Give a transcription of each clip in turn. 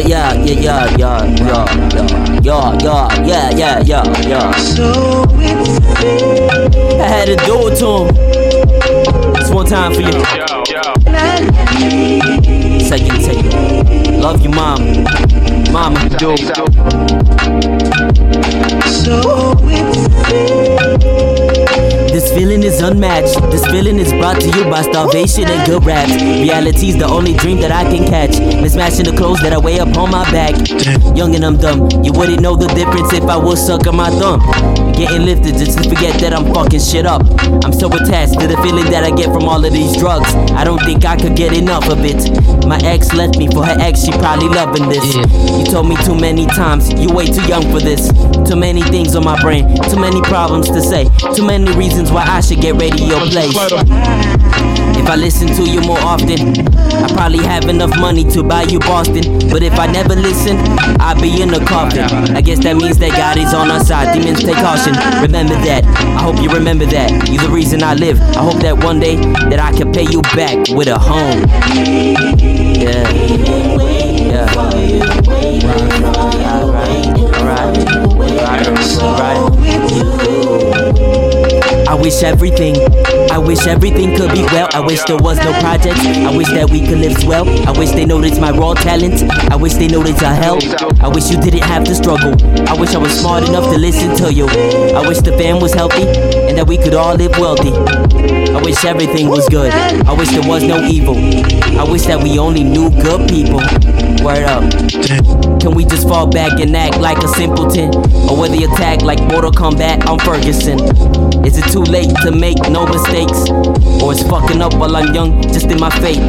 yeah, yeah, yeah, yeah, yeah, yeah, yeah, yeah, yeah, yeah, yeah, yeah. So I had to do it to him. It's one time for you. Second take. it. Love you, mom. Mama, do. This feeling is unmatched. This feeling is brought to you by starvation and good raps. Reality's the only dream that I can catch. Mismatching the clothes that I wear up on my back. Young and I'm dumb. You wouldn't know the difference if I was sucking my thumb. Getting lifted just to forget that I'm fucking shit up. I'm so attached to the feeling that I get from all of these drugs. I don't think I could get enough of it. My ex left me for her ex, she probably loving this. You told me too many times, you way too young for this. Too many things on my brain, too many problems to say, too many reasons why I should get radio plays. If I listen to you more often, I probably have enough money to buy you Boston. But if I never listen, I'll be in a coffin. I guess that means that God is on our side. Demons take caution. Remember that. I hope you remember that. You're the reason I live. I hope that one day that I can pay you back with a home. Yeah. Yeah. Alright. Wish everything, I wish everything could be well. I wish there was no projects. I wish that we could live well. I wish they noticed my raw talent. I wish they noticed our help. I wish you didn't have to struggle. I wish I was smart enough to listen to you. I wish the fam was healthy and that we could all live wealthy. I wish everything was good. I wish there was no evil. I wish that we only knew good people. Word up. Can we just fall back and act like a simpleton? Or will they attack like Mortal Kombat on Ferguson? Is it too late to make no mistakes? Or is fucking up while I'm young just in my fate?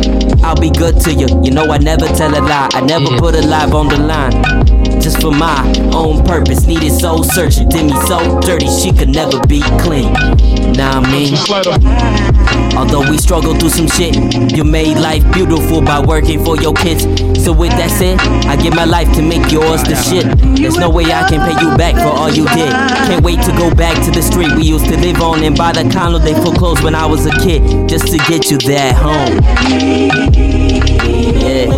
I'll be good to you. You know I never tell a lie. I never put a lie on the line. Just for my own purpose, needed soul searching. Did me so dirty, she could never be clean. Nah, I mean. Although we struggle through some shit, you made life beautiful by working for your kids. So with that said, I give my life to make yours the shit. There's no way I can pay you back for all you did. Can't wait to go back to the street we used to live on and buy the condo they foreclosed when I was a kid, just to get you that home. Yeah.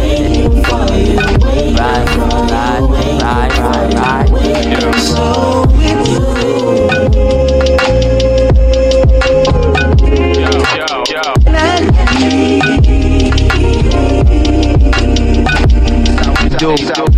Right, right, right, right, right. dope.